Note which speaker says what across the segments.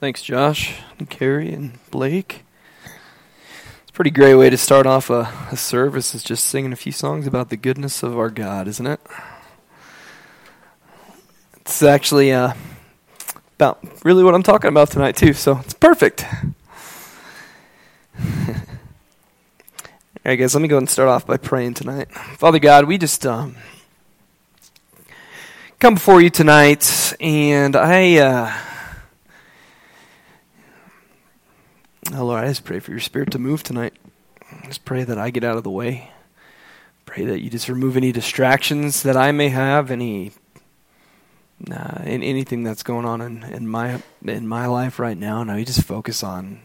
Speaker 1: Thanks, Josh and Carrie and Blake. It's a pretty great way to start off a, a service is just singing a few songs about the goodness of our God, isn't it? It's actually uh, about really what I'm talking about tonight, too, so it's perfect. All right, guys, let me go and start off by praying tonight. Father God, we just um, come before you tonight, and I. Uh, Oh, Lord, I just pray for your spirit to move tonight. Just pray that I get out of the way. Pray that you just remove any distractions that I may have, any uh, in anything that's going on in, in my in my life right now. Now you just focus on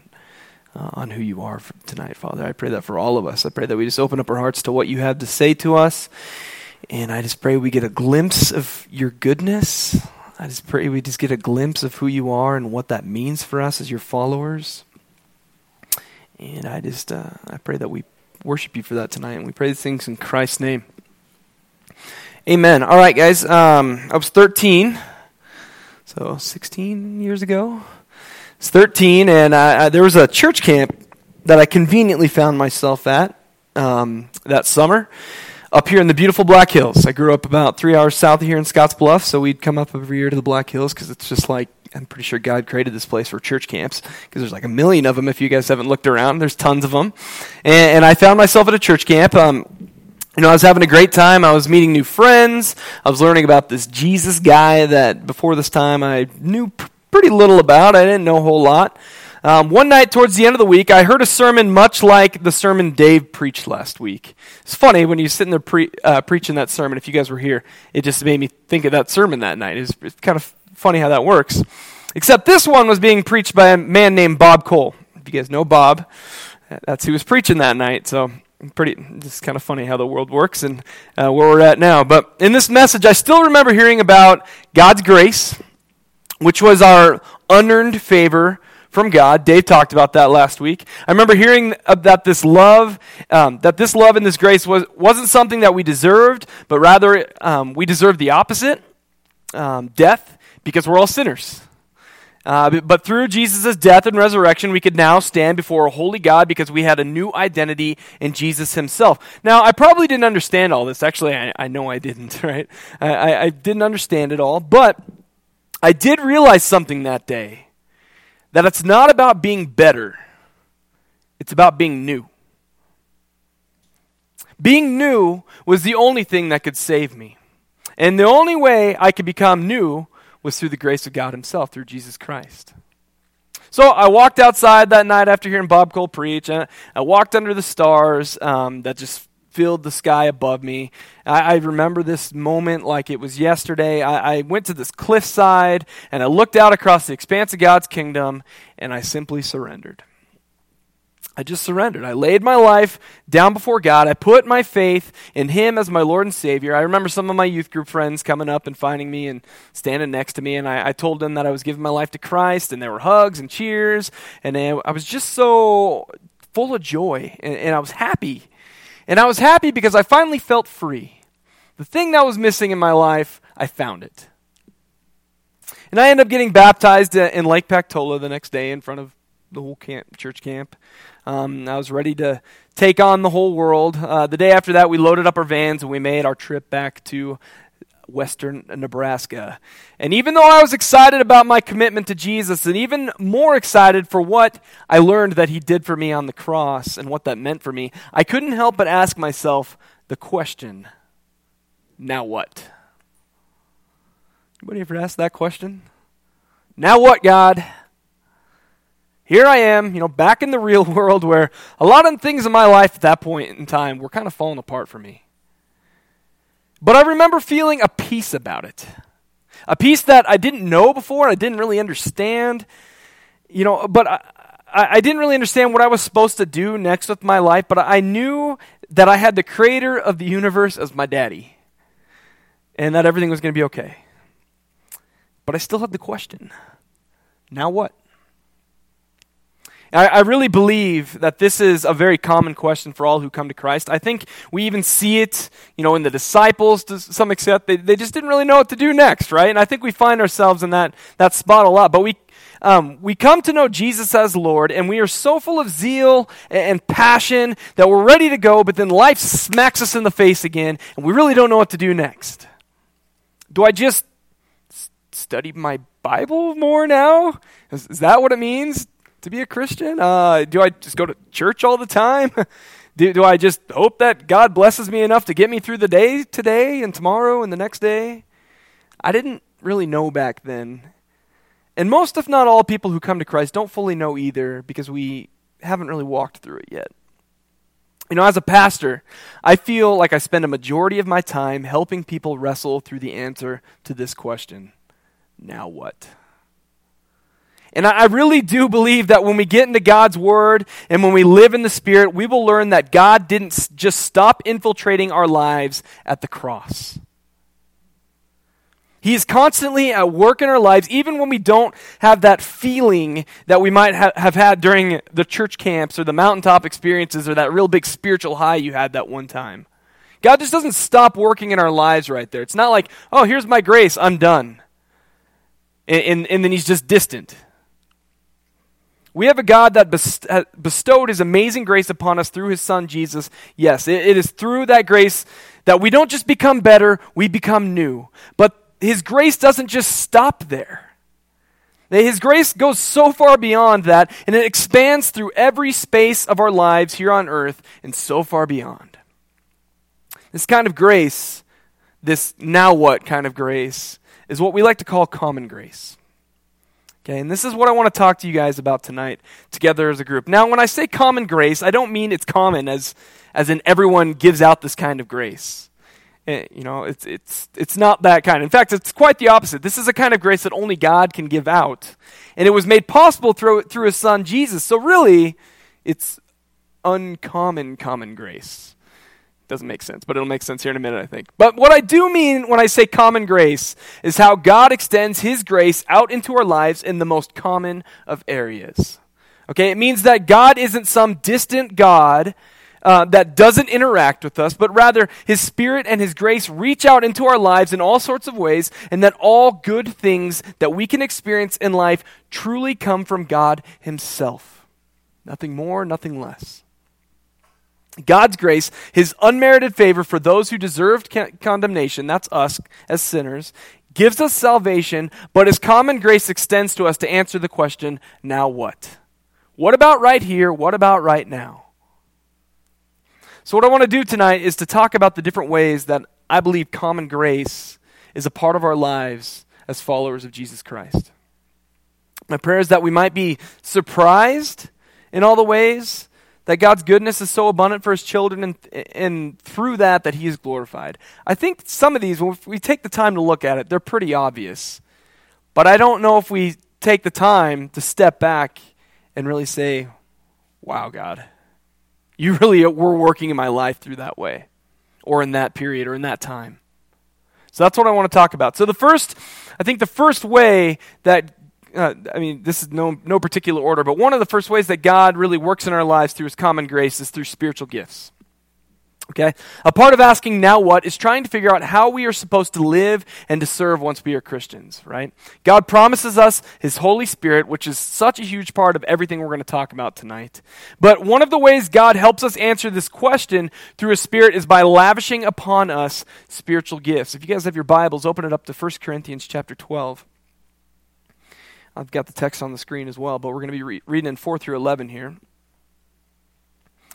Speaker 1: uh, on who you are tonight, Father. I pray that for all of us. I pray that we just open up our hearts to what you have to say to us, and I just pray we get a glimpse of your goodness. I just pray we just get a glimpse of who you are and what that means for us as your followers. And I just uh, I pray that we worship you for that tonight, and we pray these things in Christ's name. Amen. All right, guys. Um, I was 13, so 16 years ago. It's 13, and I, I, there was a church camp that I conveniently found myself at um, that summer up here in the beautiful Black Hills. I grew up about three hours south of here in Scotts Bluff, so we'd come up every year to the Black Hills because it's just like I'm pretty sure God created this place for church camps because there's like a million of them. If you guys haven't looked around, there's tons of them. And, and I found myself at a church camp. Um, you know, I was having a great time. I was meeting new friends. I was learning about this Jesus guy that before this time I knew pr- pretty little about. I didn't know a whole lot. Um, one night towards the end of the week, I heard a sermon much like the sermon Dave preached last week. It's funny when you're sitting there pre- uh, preaching that sermon. If you guys were here, it just made me think of that sermon that night. It was, it's kind of funny how that works. Except this one was being preached by a man named Bob Cole. If you guys know Bob, that's who was preaching that night. So pretty it's kind of funny how the world works and uh, where we're at now but in this message i still remember hearing about god's grace which was our unearned favor from god dave talked about that last week i remember hearing that this love um, that this love and this grace was, wasn't something that we deserved but rather um, we deserved the opposite um, death because we're all sinners. Uh, but through Jesus' death and resurrection, we could now stand before a holy God because we had a new identity in Jesus himself. Now, I probably didn't understand all this. Actually, I, I know I didn't, right? I, I didn't understand it all. But I did realize something that day that it's not about being better, it's about being new. Being new was the only thing that could save me. And the only way I could become new was through the grace of God Himself, through Jesus Christ. So I walked outside that night after hearing Bob Cole preach. And I walked under the stars um, that just filled the sky above me. I, I, remember this moment like it was yesterday. I, I went to this cliffside and I looked out across the expanse of God's kingdom and I simply surrendered. I just surrendered. I laid my life down before God. I put my faith in Him as my Lord and Savior. I remember some of my youth group friends coming up and finding me and standing next to me, and I, I told them that I was giving my life to Christ, and there were hugs and cheers, and I was just so full of joy, and, and I was happy. And I was happy because I finally felt free. The thing that was missing in my life, I found it. And I ended up getting baptized in Lake Pactola the next day in front of the whole camp, church camp. Um, I was ready to take on the whole world. Uh, the day after that, we loaded up our vans and we made our trip back to western Nebraska. And even though I was excited about my commitment to Jesus, and even more excited for what I learned that He did for me on the cross and what that meant for me, I couldn't help but ask myself the question now what? Anybody ever asked that question? Now what, God? here I am, you know, back in the real world where a lot of things in my life at that point in time were kind of falling apart for me. But I remember feeling a peace about it. A peace that I didn't know before, and I didn't really understand. You know, but I, I didn't really understand what I was supposed to do next with my life, but I knew that I had the creator of the universe as my daddy. And that everything was going to be okay. But I still had the question now what? I, I really believe that this is a very common question for all who come to Christ. I think we even see it, you know, in the disciples to some extent. They, they just didn't really know what to do next, right? And I think we find ourselves in that, that spot a lot. But we, um, we come to know Jesus as Lord, and we are so full of zeal and passion that we're ready to go, but then life smacks us in the face again, and we really don't know what to do next. Do I just study my Bible more now? Is, is that what it means to be a Christian? Uh, do I just go to church all the time? do, do I just hope that God blesses me enough to get me through the day today and tomorrow and the next day? I didn't really know back then. And most, if not all, people who come to Christ don't fully know either because we haven't really walked through it yet. You know, as a pastor, I feel like I spend a majority of my time helping people wrestle through the answer to this question now what? And I really do believe that when we get into God's Word and when we live in the Spirit, we will learn that God didn't just stop infiltrating our lives at the cross. He is constantly at work in our lives, even when we don't have that feeling that we might ha- have had during the church camps or the mountaintop experiences or that real big spiritual high you had that one time. God just doesn't stop working in our lives right there. It's not like, oh, here's my grace, I'm done. And, and, and then he's just distant. We have a God that uh, bestowed his amazing grace upon us through his son Jesus. Yes, it, it is through that grace that we don't just become better, we become new. But his grace doesn't just stop there. His grace goes so far beyond that, and it expands through every space of our lives here on earth and so far beyond. This kind of grace, this now what kind of grace, is what we like to call common grace. Okay, and this is what I want to talk to you guys about tonight together as a group. Now, when I say common grace, I don't mean it's common as, as in everyone gives out this kind of grace. Eh, you know, it's, it's, it's not that kind. In fact, it's quite the opposite. This is a kind of grace that only God can give out. And it was made possible through, through his son Jesus. So really, it's uncommon common grace. Doesn't make sense, but it'll make sense here in a minute, I think. But what I do mean when I say common grace is how God extends his grace out into our lives in the most common of areas. Okay, it means that God isn't some distant God uh, that doesn't interact with us, but rather His Spirit and His grace reach out into our lives in all sorts of ways, and that all good things that we can experience in life truly come from God Himself. Nothing more, nothing less. God's grace, His unmerited favor for those who deserved condemnation, that's us as sinners, gives us salvation, but His common grace extends to us to answer the question now what? What about right here? What about right now? So, what I want to do tonight is to talk about the different ways that I believe common grace is a part of our lives as followers of Jesus Christ. My prayer is that we might be surprised in all the ways that God's goodness is so abundant for his children, and, and through that, that he is glorified. I think some of these, when we take the time to look at it, they're pretty obvious. But I don't know if we take the time to step back and really say, wow, God, you really were working in my life through that way, or in that period, or in that time. So that's what I want to talk about. So the first, I think the first way that, uh, I mean, this is no, no particular order, but one of the first ways that God really works in our lives through his common grace is through spiritual gifts. Okay? A part of asking now what is trying to figure out how we are supposed to live and to serve once we are Christians, right? God promises us His Holy Spirit, which is such a huge part of everything we're going to talk about tonight. But one of the ways God helps us answer this question through His Spirit is by lavishing upon us spiritual gifts. If you guys have your Bibles, open it up to 1 Corinthians chapter 12. I've got the text on the screen as well, but we're going to be re- reading in 4 through 11 here.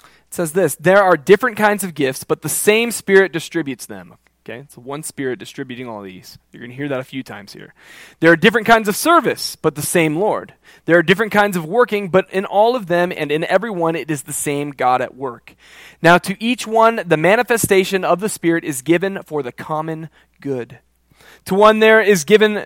Speaker 1: It says this There are different kinds of gifts, but the same Spirit distributes them. Okay, so one Spirit distributing all these. You're going to hear that a few times here. There are different kinds of service, but the same Lord. There are different kinds of working, but in all of them and in every one, it is the same God at work. Now, to each one, the manifestation of the Spirit is given for the common good. To one, there is given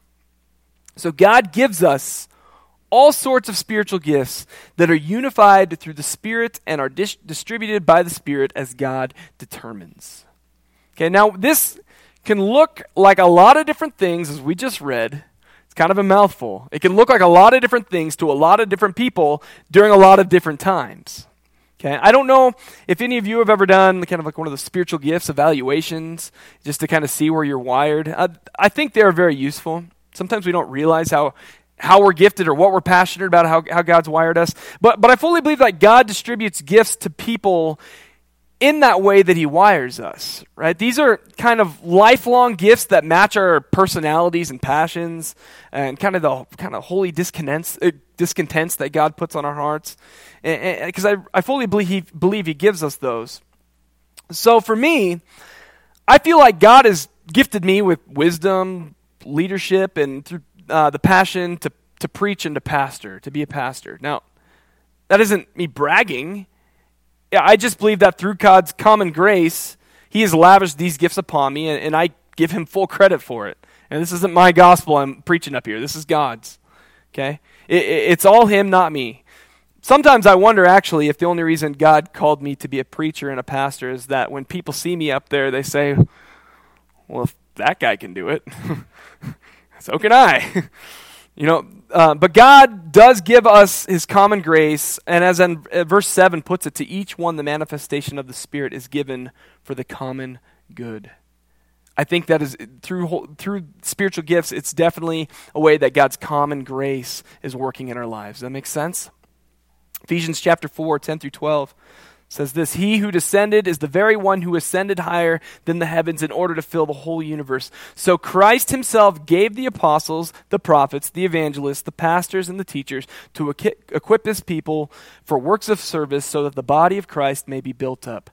Speaker 1: So God gives us all sorts of spiritual gifts that are unified through the Spirit and are dis- distributed by the Spirit as God determines. Okay, now this can look like a lot of different things as we just read. It's kind of a mouthful. It can look like a lot of different things to a lot of different people during a lot of different times. Okay, I don't know if any of you have ever done kind of like one of the spiritual gifts evaluations just to kind of see where you're wired. I, I think they're very useful. Sometimes we don't realize how how we're gifted or what we're passionate about, how, how God's wired us. But, but I fully believe that God distributes gifts to people in that way that he wires us, right? These are kind of lifelong gifts that match our personalities and passions and kind of the kind of holy discontents, uh, discontents that God puts on our hearts. Because I, I fully believe he, believe he gives us those. So for me, I feel like God has gifted me with wisdom, leadership, and through uh, the passion to, to preach and to pastor, to be a pastor. Now, that isn't me bragging I just believe that through God's common grace, He has lavished these gifts upon me, and, and I give Him full credit for it. And this isn't my gospel I'm preaching up here. This is God's. Okay? It, it, it's all Him, not me. Sometimes I wonder, actually, if the only reason God called me to be a preacher and a pastor is that when people see me up there, they say, well, if that guy can do it, so can I. You know, uh, but God does give us His common grace, and as in uh, verse 7 puts it, to each one the manifestation of the Spirit is given for the common good. I think that is through through spiritual gifts, it's definitely a way that God's common grace is working in our lives. Does that make sense? Ephesians chapter 4, 10 through 12 says this He who descended is the very one who ascended higher than the heavens in order to fill the whole universe. So Christ himself gave the apostles, the prophets, the evangelists, the pastors, and the teachers to equip his people for works of service so that the body of Christ may be built up.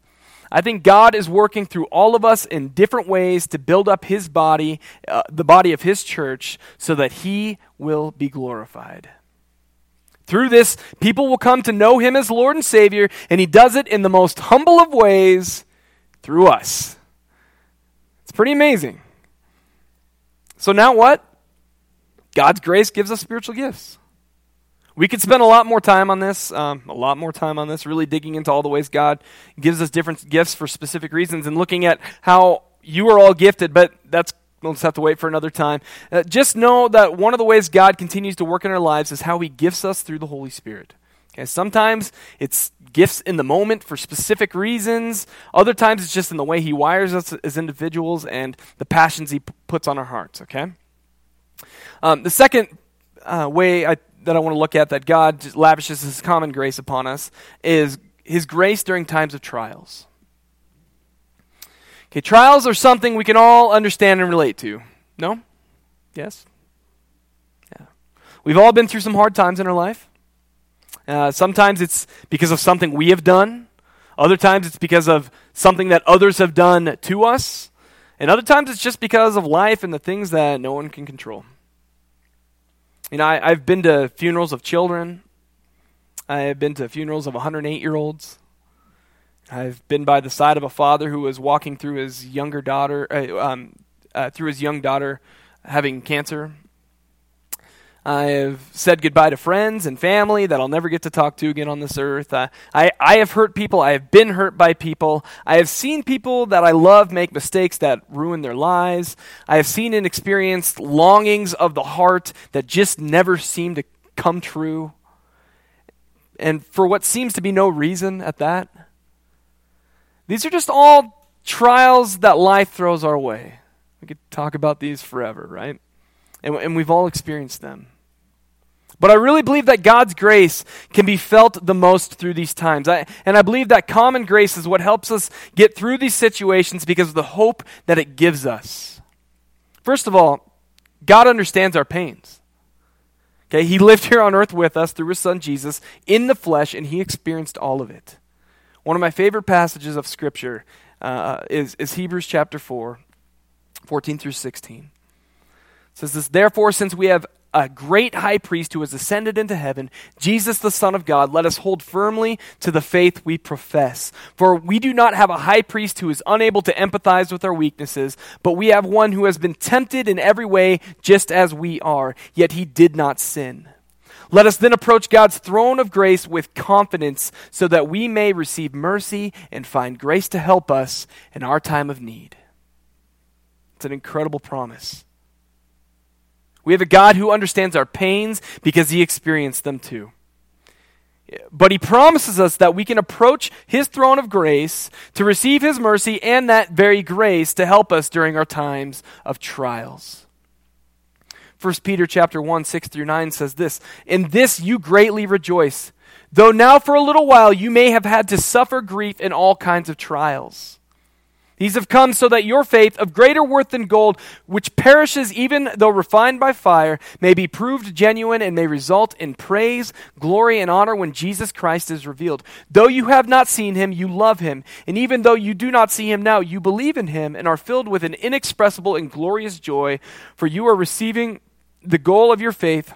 Speaker 1: I think God is working through all of us in different ways to build up his body, uh, the body of his church, so that he will be glorified. Through this, people will come to know him as Lord and Savior, and he does it in the most humble of ways through us. It's pretty amazing. So now what? God's grace gives us spiritual gifts. We could spend a lot more time on this, um, a lot more time on this, really digging into all the ways God gives us different gifts for specific reasons and looking at how you are all gifted, but that's We'll just have to wait for another time. Uh, just know that one of the ways God continues to work in our lives is how He gifts us through the Holy Spirit. Okay, sometimes it's gifts in the moment for specific reasons. Other times it's just in the way He wires us as individuals and the passions He p- puts on our hearts. Okay. Um, the second uh, way I, that I want to look at that God lavishes His common grace upon us is His grace during times of trials. Okay, trials are something we can all understand and relate to. No? Yes? Yeah. We've all been through some hard times in our life. Uh, sometimes it's because of something we have done. Other times it's because of something that others have done to us. And other times it's just because of life and the things that no one can control. You know, I, have been to funerals of children. I have been to funerals of 108 year olds. I've been by the side of a father who was walking through his younger daughter, uh, um, uh, through his young daughter having cancer. I've said goodbye to friends and family that I'll never get to talk to again on this earth. Uh, I, I have hurt people. I have been hurt by people. I have seen people that I love make mistakes that ruin their lives. I have seen and experienced longings of the heart that just never seem to come true. And for what seems to be no reason at that. These are just all trials that life throws our way. We could talk about these forever, right? And, and we've all experienced them. But I really believe that God's grace can be felt the most through these times. I, and I believe that common grace is what helps us get through these situations because of the hope that it gives us. First of all, God understands our pains. Okay, he lived here on earth with us through his son Jesus in the flesh, and he experienced all of it. One of my favorite passages of Scripture uh, is, is Hebrews chapter 4, 14 through 16. It says this, Therefore, since we have a great high priest who has ascended into heaven, Jesus the Son of God, let us hold firmly to the faith we profess. For we do not have a high priest who is unable to empathize with our weaknesses, but we have one who has been tempted in every way just as we are, yet he did not sin. Let us then approach God's throne of grace with confidence so that we may receive mercy and find grace to help us in our time of need. It's an incredible promise. We have a God who understands our pains because he experienced them too. But he promises us that we can approach his throne of grace to receive his mercy and that very grace to help us during our times of trials. 1 Peter chapter 1 6 through 9 says this, "In this you greatly rejoice, though now for a little while you may have had to suffer grief in all kinds of trials." These have come so that your faith, of greater worth than gold, which perishes even though refined by fire, may be proved genuine and may result in praise, glory, and honor when Jesus Christ is revealed. Though you have not seen him, you love him. And even though you do not see him now, you believe in him and are filled with an inexpressible and glorious joy, for you are receiving the goal of your faith,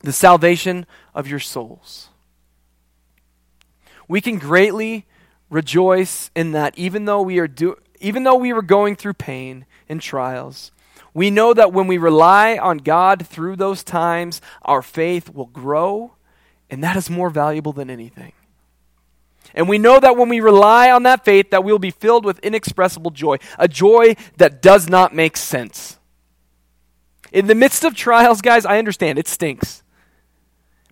Speaker 1: the salvation of your souls. We can greatly rejoice in that even though we are do, even though we were going through pain and trials, we know that when we rely on God through those times, our faith will grow, and that is more valuable than anything. And we know that when we rely on that faith that we'll be filled with inexpressible joy, a joy that does not make sense. In the midst of trials, guys, I understand it stinks.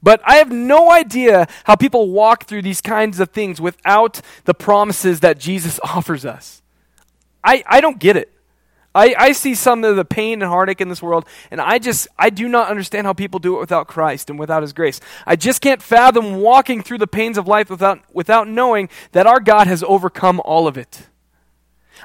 Speaker 1: But I have no idea how people walk through these kinds of things without the promises that Jesus offers us. I, I don't get it. I, I see some of the pain and heartache in this world, and I just, I do not understand how people do it without Christ and without His grace. I just can't fathom walking through the pains of life without, without knowing that our God has overcome all of it.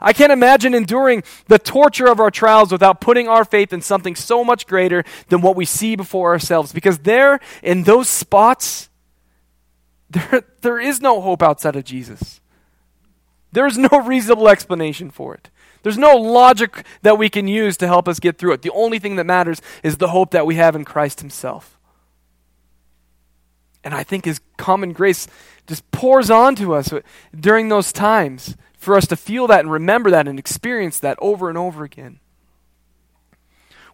Speaker 1: I can't imagine enduring the torture of our trials without putting our faith in something so much greater than what we see before ourselves. Because there, in those spots, there, there is no hope outside of Jesus. There is no reasonable explanation for it. There's no logic that we can use to help us get through it. The only thing that matters is the hope that we have in Christ Himself. And I think His common grace just pours onto us during those times for us to feel that and remember that and experience that over and over again.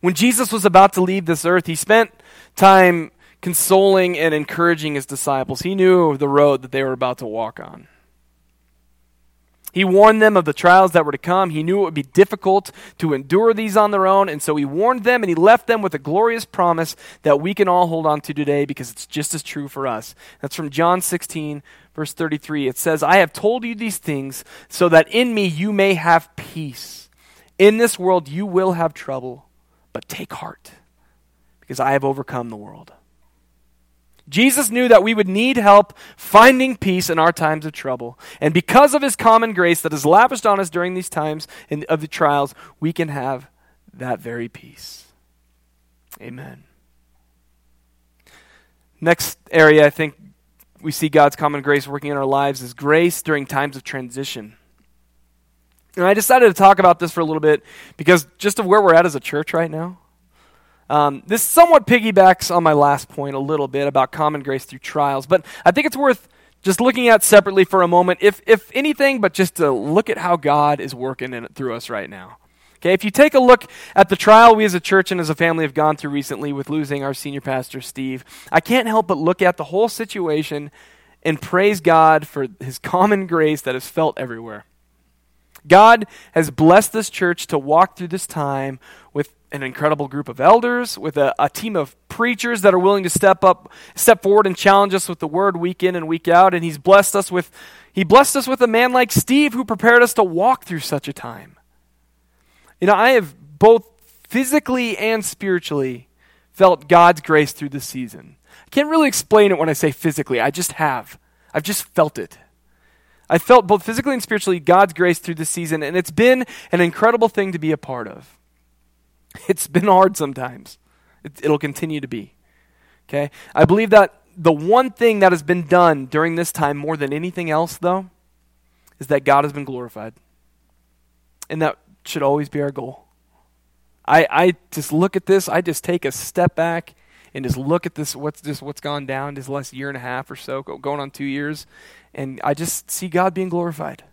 Speaker 1: When Jesus was about to leave this earth, he spent time consoling and encouraging his disciples. He knew the road that they were about to walk on. He warned them of the trials that were to come. He knew it would be difficult to endure these on their own, and so he warned them and he left them with a glorious promise that we can all hold on to today because it's just as true for us. That's from John 16, verse 33. It says, I have told you these things so that in me you may have peace. In this world you will have trouble, but take heart because I have overcome the world. Jesus knew that we would need help finding peace in our times of trouble. And because of his common grace that is lavished on us during these times of the trials, we can have that very peace. Amen. Next area I think we see God's common grace working in our lives is grace during times of transition. And I decided to talk about this for a little bit because just of where we're at as a church right now, um, this somewhat piggybacks on my last point a little bit about common grace through trials, but I think it's worth just looking at separately for a moment, if, if anything, but just to look at how God is working in through us right now. Okay, if you take a look at the trial we as a church and as a family have gone through recently with losing our senior pastor, Steve, I can't help but look at the whole situation and praise God for his common grace that is felt everywhere. God has blessed this church to walk through this time with an incredible group of elders, with a, a, team of preachers that are willing to step up, step forward and challenge us with the word week in and week out. And He's blessed us with He blessed us with a man like Steve who prepared us to walk through such a time. You know, I have both physically and spiritually felt God's grace through this season. I can't really explain it when I say physically. I just have. I've just felt it. I felt both physically and spiritually God's grace through this season, and it's been an incredible thing to be a part of. It's been hard sometimes. It, it'll continue to be. Okay? I believe that the one thing that has been done during this time more than anything else, though, is that God has been glorified. And that should always be our goal. I, I just look at this, I just take a step back and just look at this what's just what's gone down this last year and a half or so, going on two years, and I just see God being glorified.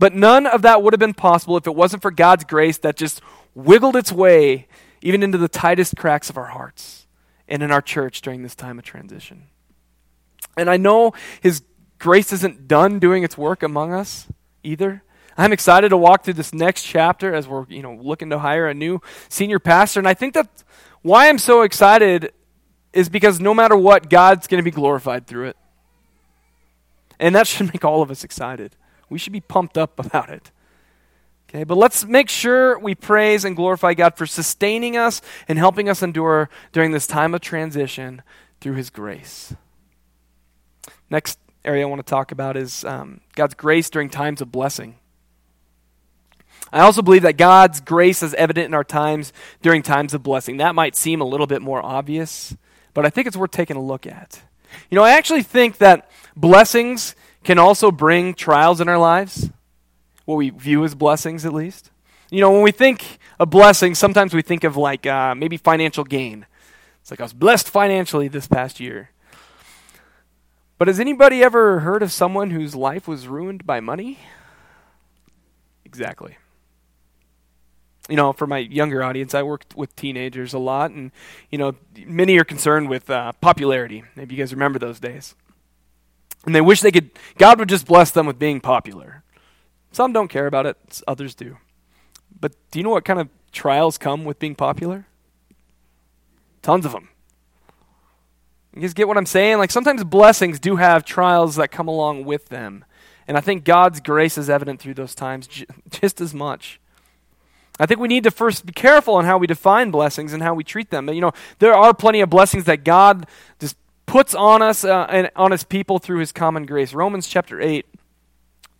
Speaker 1: But none of that would have been possible if it wasn't for God's grace that just wiggled its way even into the tightest cracks of our hearts. and in our church during this time of transition. And I know His grace isn't done doing its work among us either. I'm excited to walk through this next chapter as we're, you know, looking to hire a new senior pastor. And I think that why I'm so excited is because no matter what, God's going to be glorified through it. And that should make all of us excited. We should be pumped up about it. Okay, but let's make sure we praise and glorify God for sustaining us and helping us endure during this time of transition through His grace. Next area I want to talk about is um, God's grace during times of blessing. I also believe that God's grace is evident in our times during times of blessing. That might seem a little bit more obvious, but I think it's worth taking a look at. You know, I actually think that blessings can also bring trials in our lives what we view as blessings, at least. You know, when we think of blessings, sometimes we think of like uh, maybe financial gain. It's like I was blessed financially this past year. But has anybody ever heard of someone whose life was ruined by money? Exactly. You know, for my younger audience, I worked with teenagers a lot, and, you know, many are concerned with uh, popularity. Maybe you guys remember those days. And they wish they could, God would just bless them with being popular. Some don't care about it, others do. But do you know what kind of trials come with being popular? Tons of them. You guys get what I'm saying? Like sometimes blessings do have trials that come along with them. And I think God's grace is evident through those times just as much. I think we need to first be careful on how we define blessings and how we treat them. But, You know, there are plenty of blessings that God just puts on us uh, and on his people through his common grace. Romans chapter 8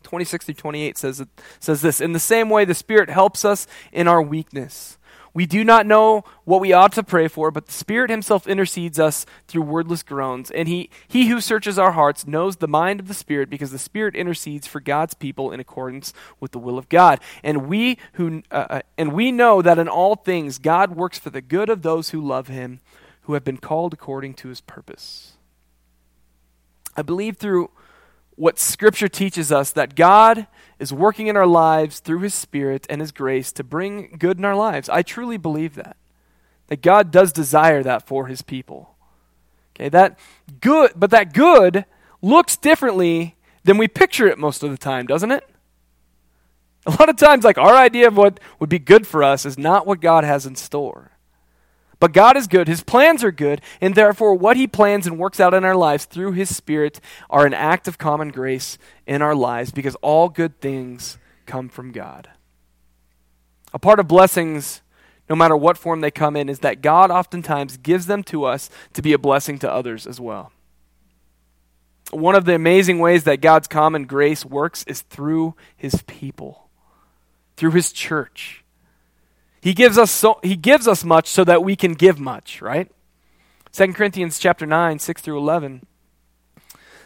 Speaker 1: 26 through 28 says, says this In the same way, the Spirit helps us in our weakness. We do not know what we ought to pray for, but the Spirit Himself intercedes us through wordless groans. And he, he who searches our hearts knows the mind of the Spirit, because the Spirit intercedes for God's people in accordance with the will of God. And we, who, uh, uh and we know that in all things God works for the good of those who love Him, who have been called according to His purpose. I believe through what Scripture teaches us that God is working in our lives through His Spirit and His grace to bring good in our lives. I truly believe that. That God does desire that for His people. Okay, that good, but that good looks differently than we picture it most of the time, doesn't it? A lot of times, like our idea of what would be good for us is not what God has in store. But God is good, His plans are good, and therefore what He plans and works out in our lives through His Spirit are an act of common grace in our lives because all good things come from God. A part of blessings, no matter what form they come in, is that God oftentimes gives them to us to be a blessing to others as well. One of the amazing ways that God's common grace works is through His people, through His church. He gives us so he gives us much so that we can give much, right? 2 Corinthians chapter 9, 6 through 11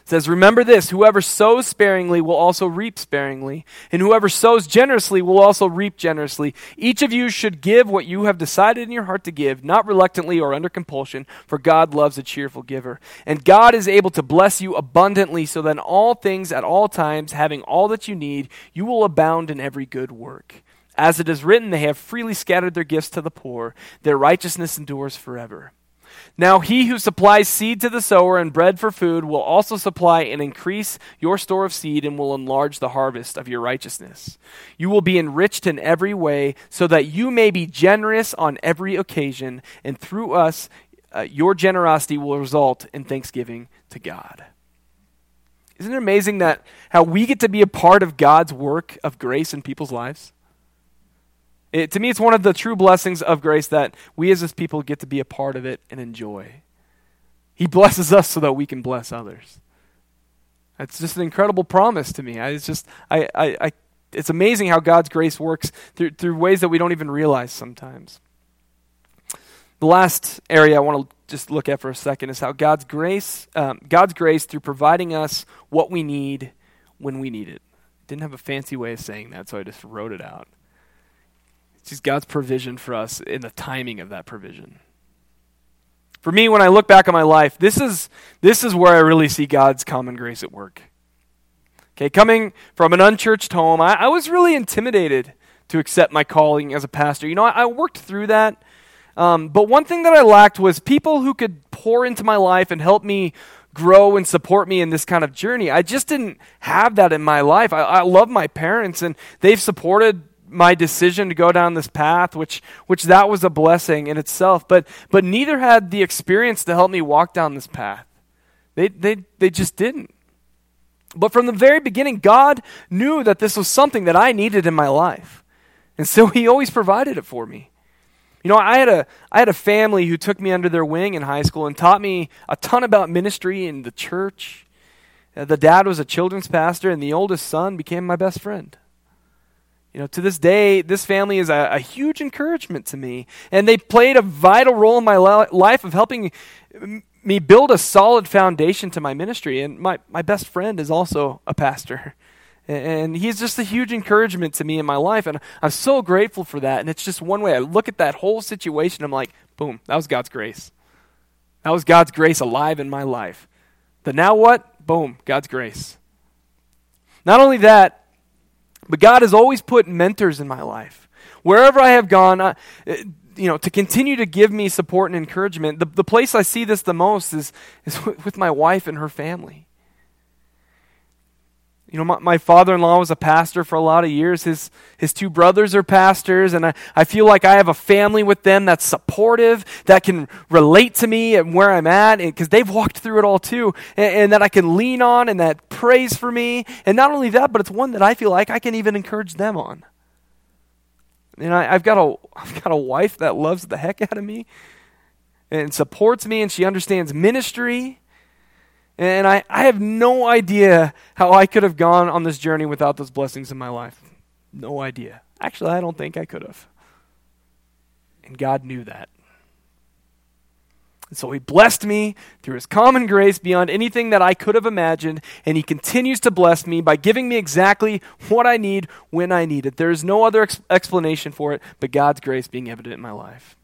Speaker 1: says, Remember this, whoever sows sparingly will also reap sparingly, and whoever sows generously will also reap generously. Each of you should give what you have decided in your heart to give, not reluctantly or under compulsion, for God loves a cheerful giver. And God is able to bless you abundantly, so that in all things at all times, having all that you need, you will abound in every good work. As it is written, they have freely scattered their gifts to the poor. Their righteousness endures forever. Now, he who supplies seed to the sower and bread for food will also supply and increase your store of seed and will enlarge the harvest of your righteousness. You will be enriched in every way, so that you may be generous on every occasion, and through us, uh, your generosity will result in thanksgiving to God. Isn't it amazing that how we get to be a part of God's work of grace in people's lives? It, to me, it's one of the true blessings of grace that we as his people get to be a part of it and enjoy. He blesses us so that we can bless others. It's just an incredible promise to me. I, it's just, I, I, I, it's amazing how God's grace works through, through ways that we don't even realize sometimes. The last area I want to just look at for a second is how God's grace, um, God's grace through providing us what we need when we need it. Didn't have a fancy way of saying that, so I just wrote it out. It's God's provision for us in the timing of that provision. For me, when I look back on my life, this is, this is where I really see God's common grace at work. Okay, coming from an unchurched home, I, I was really intimidated to accept my calling as a pastor. You know, I, I worked through that. Um, but one thing that I lacked was people who could pour into my life and help me grow and support me in this kind of journey. I just didn't have that in my life. I, I love my parents, and they've supported my decision to go down this path, which which that was a blessing in itself. But but neither had the experience to help me walk down this path. They they they just didn't. But from the very beginning, God knew that this was something that I needed in my life. And so he always provided it for me. You know, I had a I had a family who took me under their wing in high school and taught me a ton about ministry and the church. Uh, the dad was a children's pastor, and the oldest son became my best friend. You know, to this day, this family is a, a huge encouragement to me, and they played a vital role in my life of helping me build a solid foundation to my ministry. And my, my best friend is also a pastor. And he's just a huge encouragement to me in my life. And I'm so grateful for that. And it's just one way I look at that whole situation. I'm like, boom, that was God's grace. That was God's grace alive in my life. But now what? Boom, God's grace. Not only that, but God has always put mentors in my life. Wherever I have gone, I, eh, you know, to continue to give me support and encouragement, the, the place I see this the most is, is with my wife and her family. You know, my, my father in law was a pastor for a lot of years. His, his two brothers are pastors, and I, I feel like I have a family with them that's supportive, that can relate to me and where I'm at, because they've walked through it all too, and, and that I can lean on and that prays for me. And not only that, but it's one that I feel like I can even encourage them on. And I, I've got a I've got a wife that loves the heck out of me and supports me, and she understands ministry and I, I have no idea how I could have gone on this journey without those blessings in my life. No idea. Actually, I don't think I could have. And God knew that. And so He blessed me through His common grace beyond anything that I could have imagined. And He continues to bless me by giving me exactly what I need when I need it. There is no other ex- explanation for it but God's grace being evident in my life.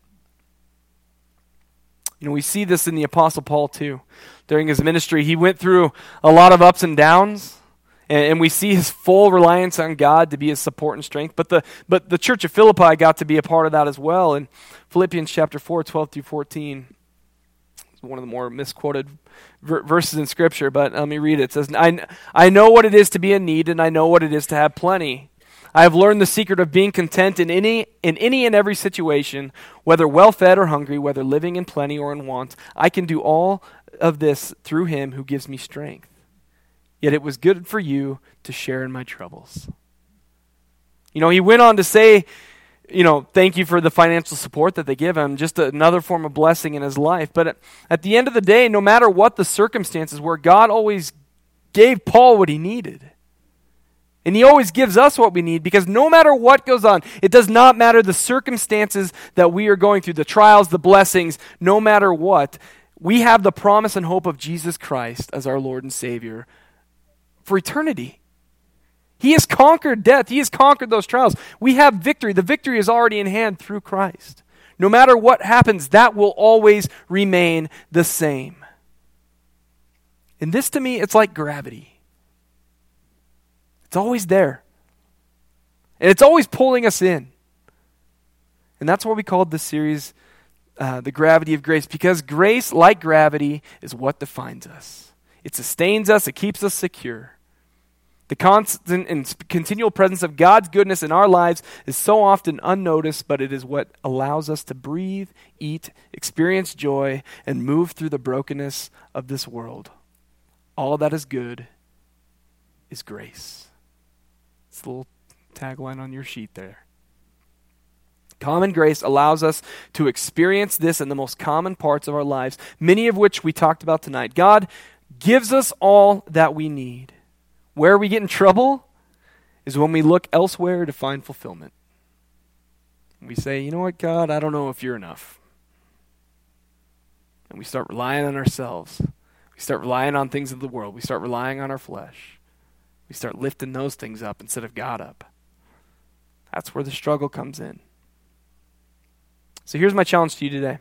Speaker 1: You know, we see this in the Apostle Paul too. During his ministry, he went through a lot of ups and downs, and, and, we see his full reliance on God to be his support and strength. But the, but the church of Philippi got to be a part of that as well. In Philippians chapter 4, 12 through 14, it's one of the more misquoted ver- verses in Scripture, but let me read it. It says, I, I know what it is to be in need, and I know what it is to have plenty. I have learned the secret of being content in any, in any and every situation, whether well fed or hungry, whether living in plenty or in want. I can do all of this through him who gives me strength. Yet it was good for you to share in my troubles. You know, he went on to say, you know, thank you for the financial support that they give him, just another form of blessing in his life. But at, the end of the day, no matter what the circumstances were, God always gave Paul what he needed. And he always gives us what we need because no matter what goes on, it does not matter the circumstances that we are going through, the trials, the blessings, no matter what, we have the promise and hope of Jesus Christ as our Lord and Savior for eternity. He has conquered death, He has conquered those trials. We have victory. The victory is already in hand through Christ. No matter what happens, that will always remain the same. And this to me, it's like gravity. It's always there. And it's always pulling us in. And that's why we called this series uh, The Gravity of Grace, because grace, like gravity, is what defines us. It sustains us, it keeps us secure. The constant and continual presence of God's goodness in our lives is so often unnoticed, but it is what allows us to breathe, eat, experience joy, and move through the brokenness of this world. All that is good is grace. It's a little tagline on your sheet there. Common grace allows us to experience this in the most common parts of our lives, many of which we talked about tonight. God gives us all that we need. Where we get in trouble is when we look elsewhere to find fulfillment. We say, you know what, God, I don't know if you're enough. And we start relying on ourselves. We start relying on things of the world. We start relying on our flesh. We start lifting those things up instead of God up. That's where the struggle comes in. So here's my challenge to you today.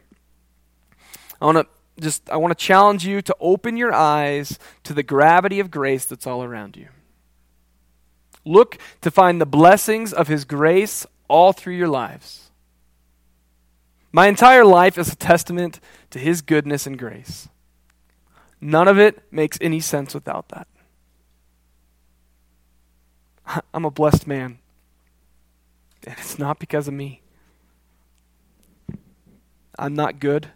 Speaker 1: I want to just I want to challenge you to open your eyes to the gravity of grace that's all around you. Look to find the blessings of his grace all through your lives. My entire life is a testament to His goodness and grace. None of it makes any sense without that. I'm a blessed man. And it's not because of me. I'm not good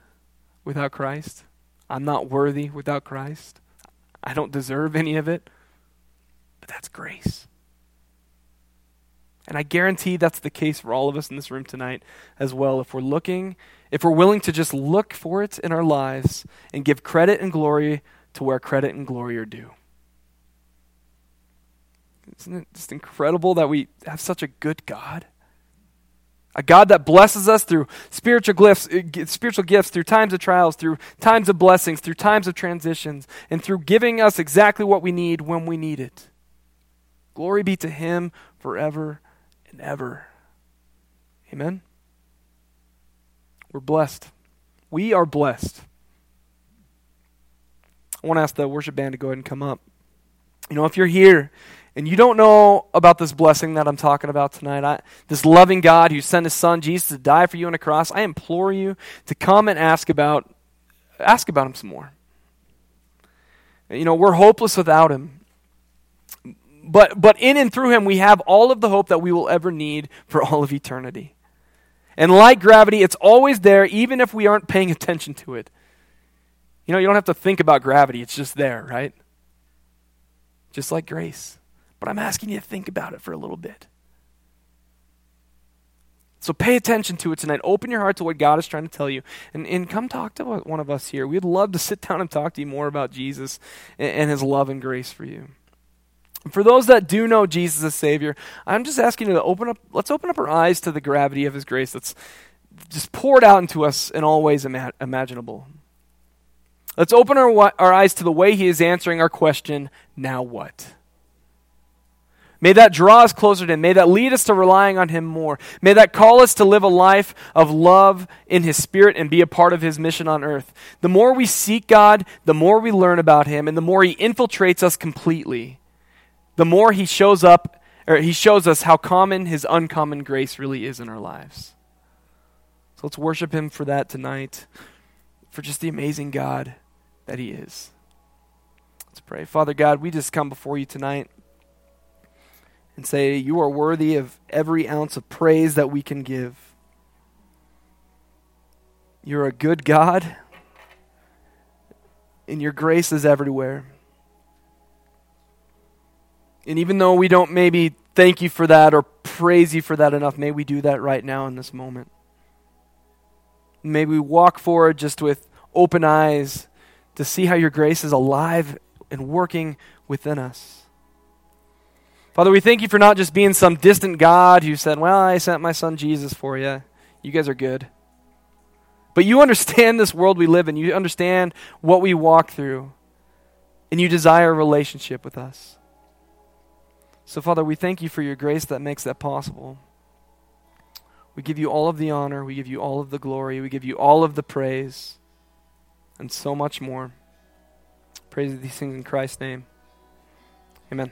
Speaker 1: without Christ. I'm not worthy without Christ. I don't deserve any of it. But that's grace. And I guarantee that's the case for all of us in this room tonight as well. If we're looking, if we're willing to just look for it in our lives and give credit and glory to where credit and glory are due. Isn't it just incredible that we have such a good God? A God that blesses us through spiritual gifts, uh, spiritual gifts, through times of trials, through times of blessings, through times of transitions, and through giving us exactly what we need when we need it. Glory be to Him forever and ever. Amen. We're blessed. We are blessed. I want to ask the worship band to go ahead and come up. You know, if you're here and you don't know about this blessing that I'm talking about tonight, I, this loving God who sent his son Jesus to die for you on a cross, I implore you to come and ask about ask about him some more. You know, we're hopeless without him. But but in and through him we have all of the hope that we will ever need for all of eternity. And like gravity, it's always there even if we aren't paying attention to it. You know, you don't have to think about gravity, it's just there, right? Just like grace. But I'm asking you to think about it for a little bit. So pay attention to it tonight. Open your heart to what God is trying to tell you. And, and come talk to one of us here. We'd love to sit down and talk to you more about Jesus and, and his love and grace for you. For those that do know Jesus as Savior, I'm just asking you to open up, let's open up our eyes to the gravity of his grace that's just poured out into us in all ways ima- imaginable. Let's open our, our eyes to the way he is answering our question, now what? May that draw us closer to Him. May that lead us to relying on Him more. May that call us to live a life of love in His Spirit and be a part of His mission on earth. The more we seek God, the more we learn about Him, and the more He infiltrates us completely, the more He shows up, or He shows us how common His uncommon grace really is in our lives. So let's worship Him for that tonight, for just the amazing God that He is. Let's pray. Father God, we just come before you tonight and say, You are worthy of every ounce of praise that we can give. You're a good God, and your grace is everywhere. And even though we don't maybe thank you for that or praise you for that enough, may we do that right now in this moment. May we walk forward just with open eyes to see how your grace is alive and working within us. Father, we thank you for not just being some distant God who said, Well, I sent my son Jesus for you. You guys are good. But you understand this world we live in. You understand what we walk through. And you desire a relationship with us. So, Father, we thank you for your grace that makes that possible. We give you all of the honor. We give you all of the glory. We give you all of the praise. And so much more. Praise these things in Christ's name. Amen.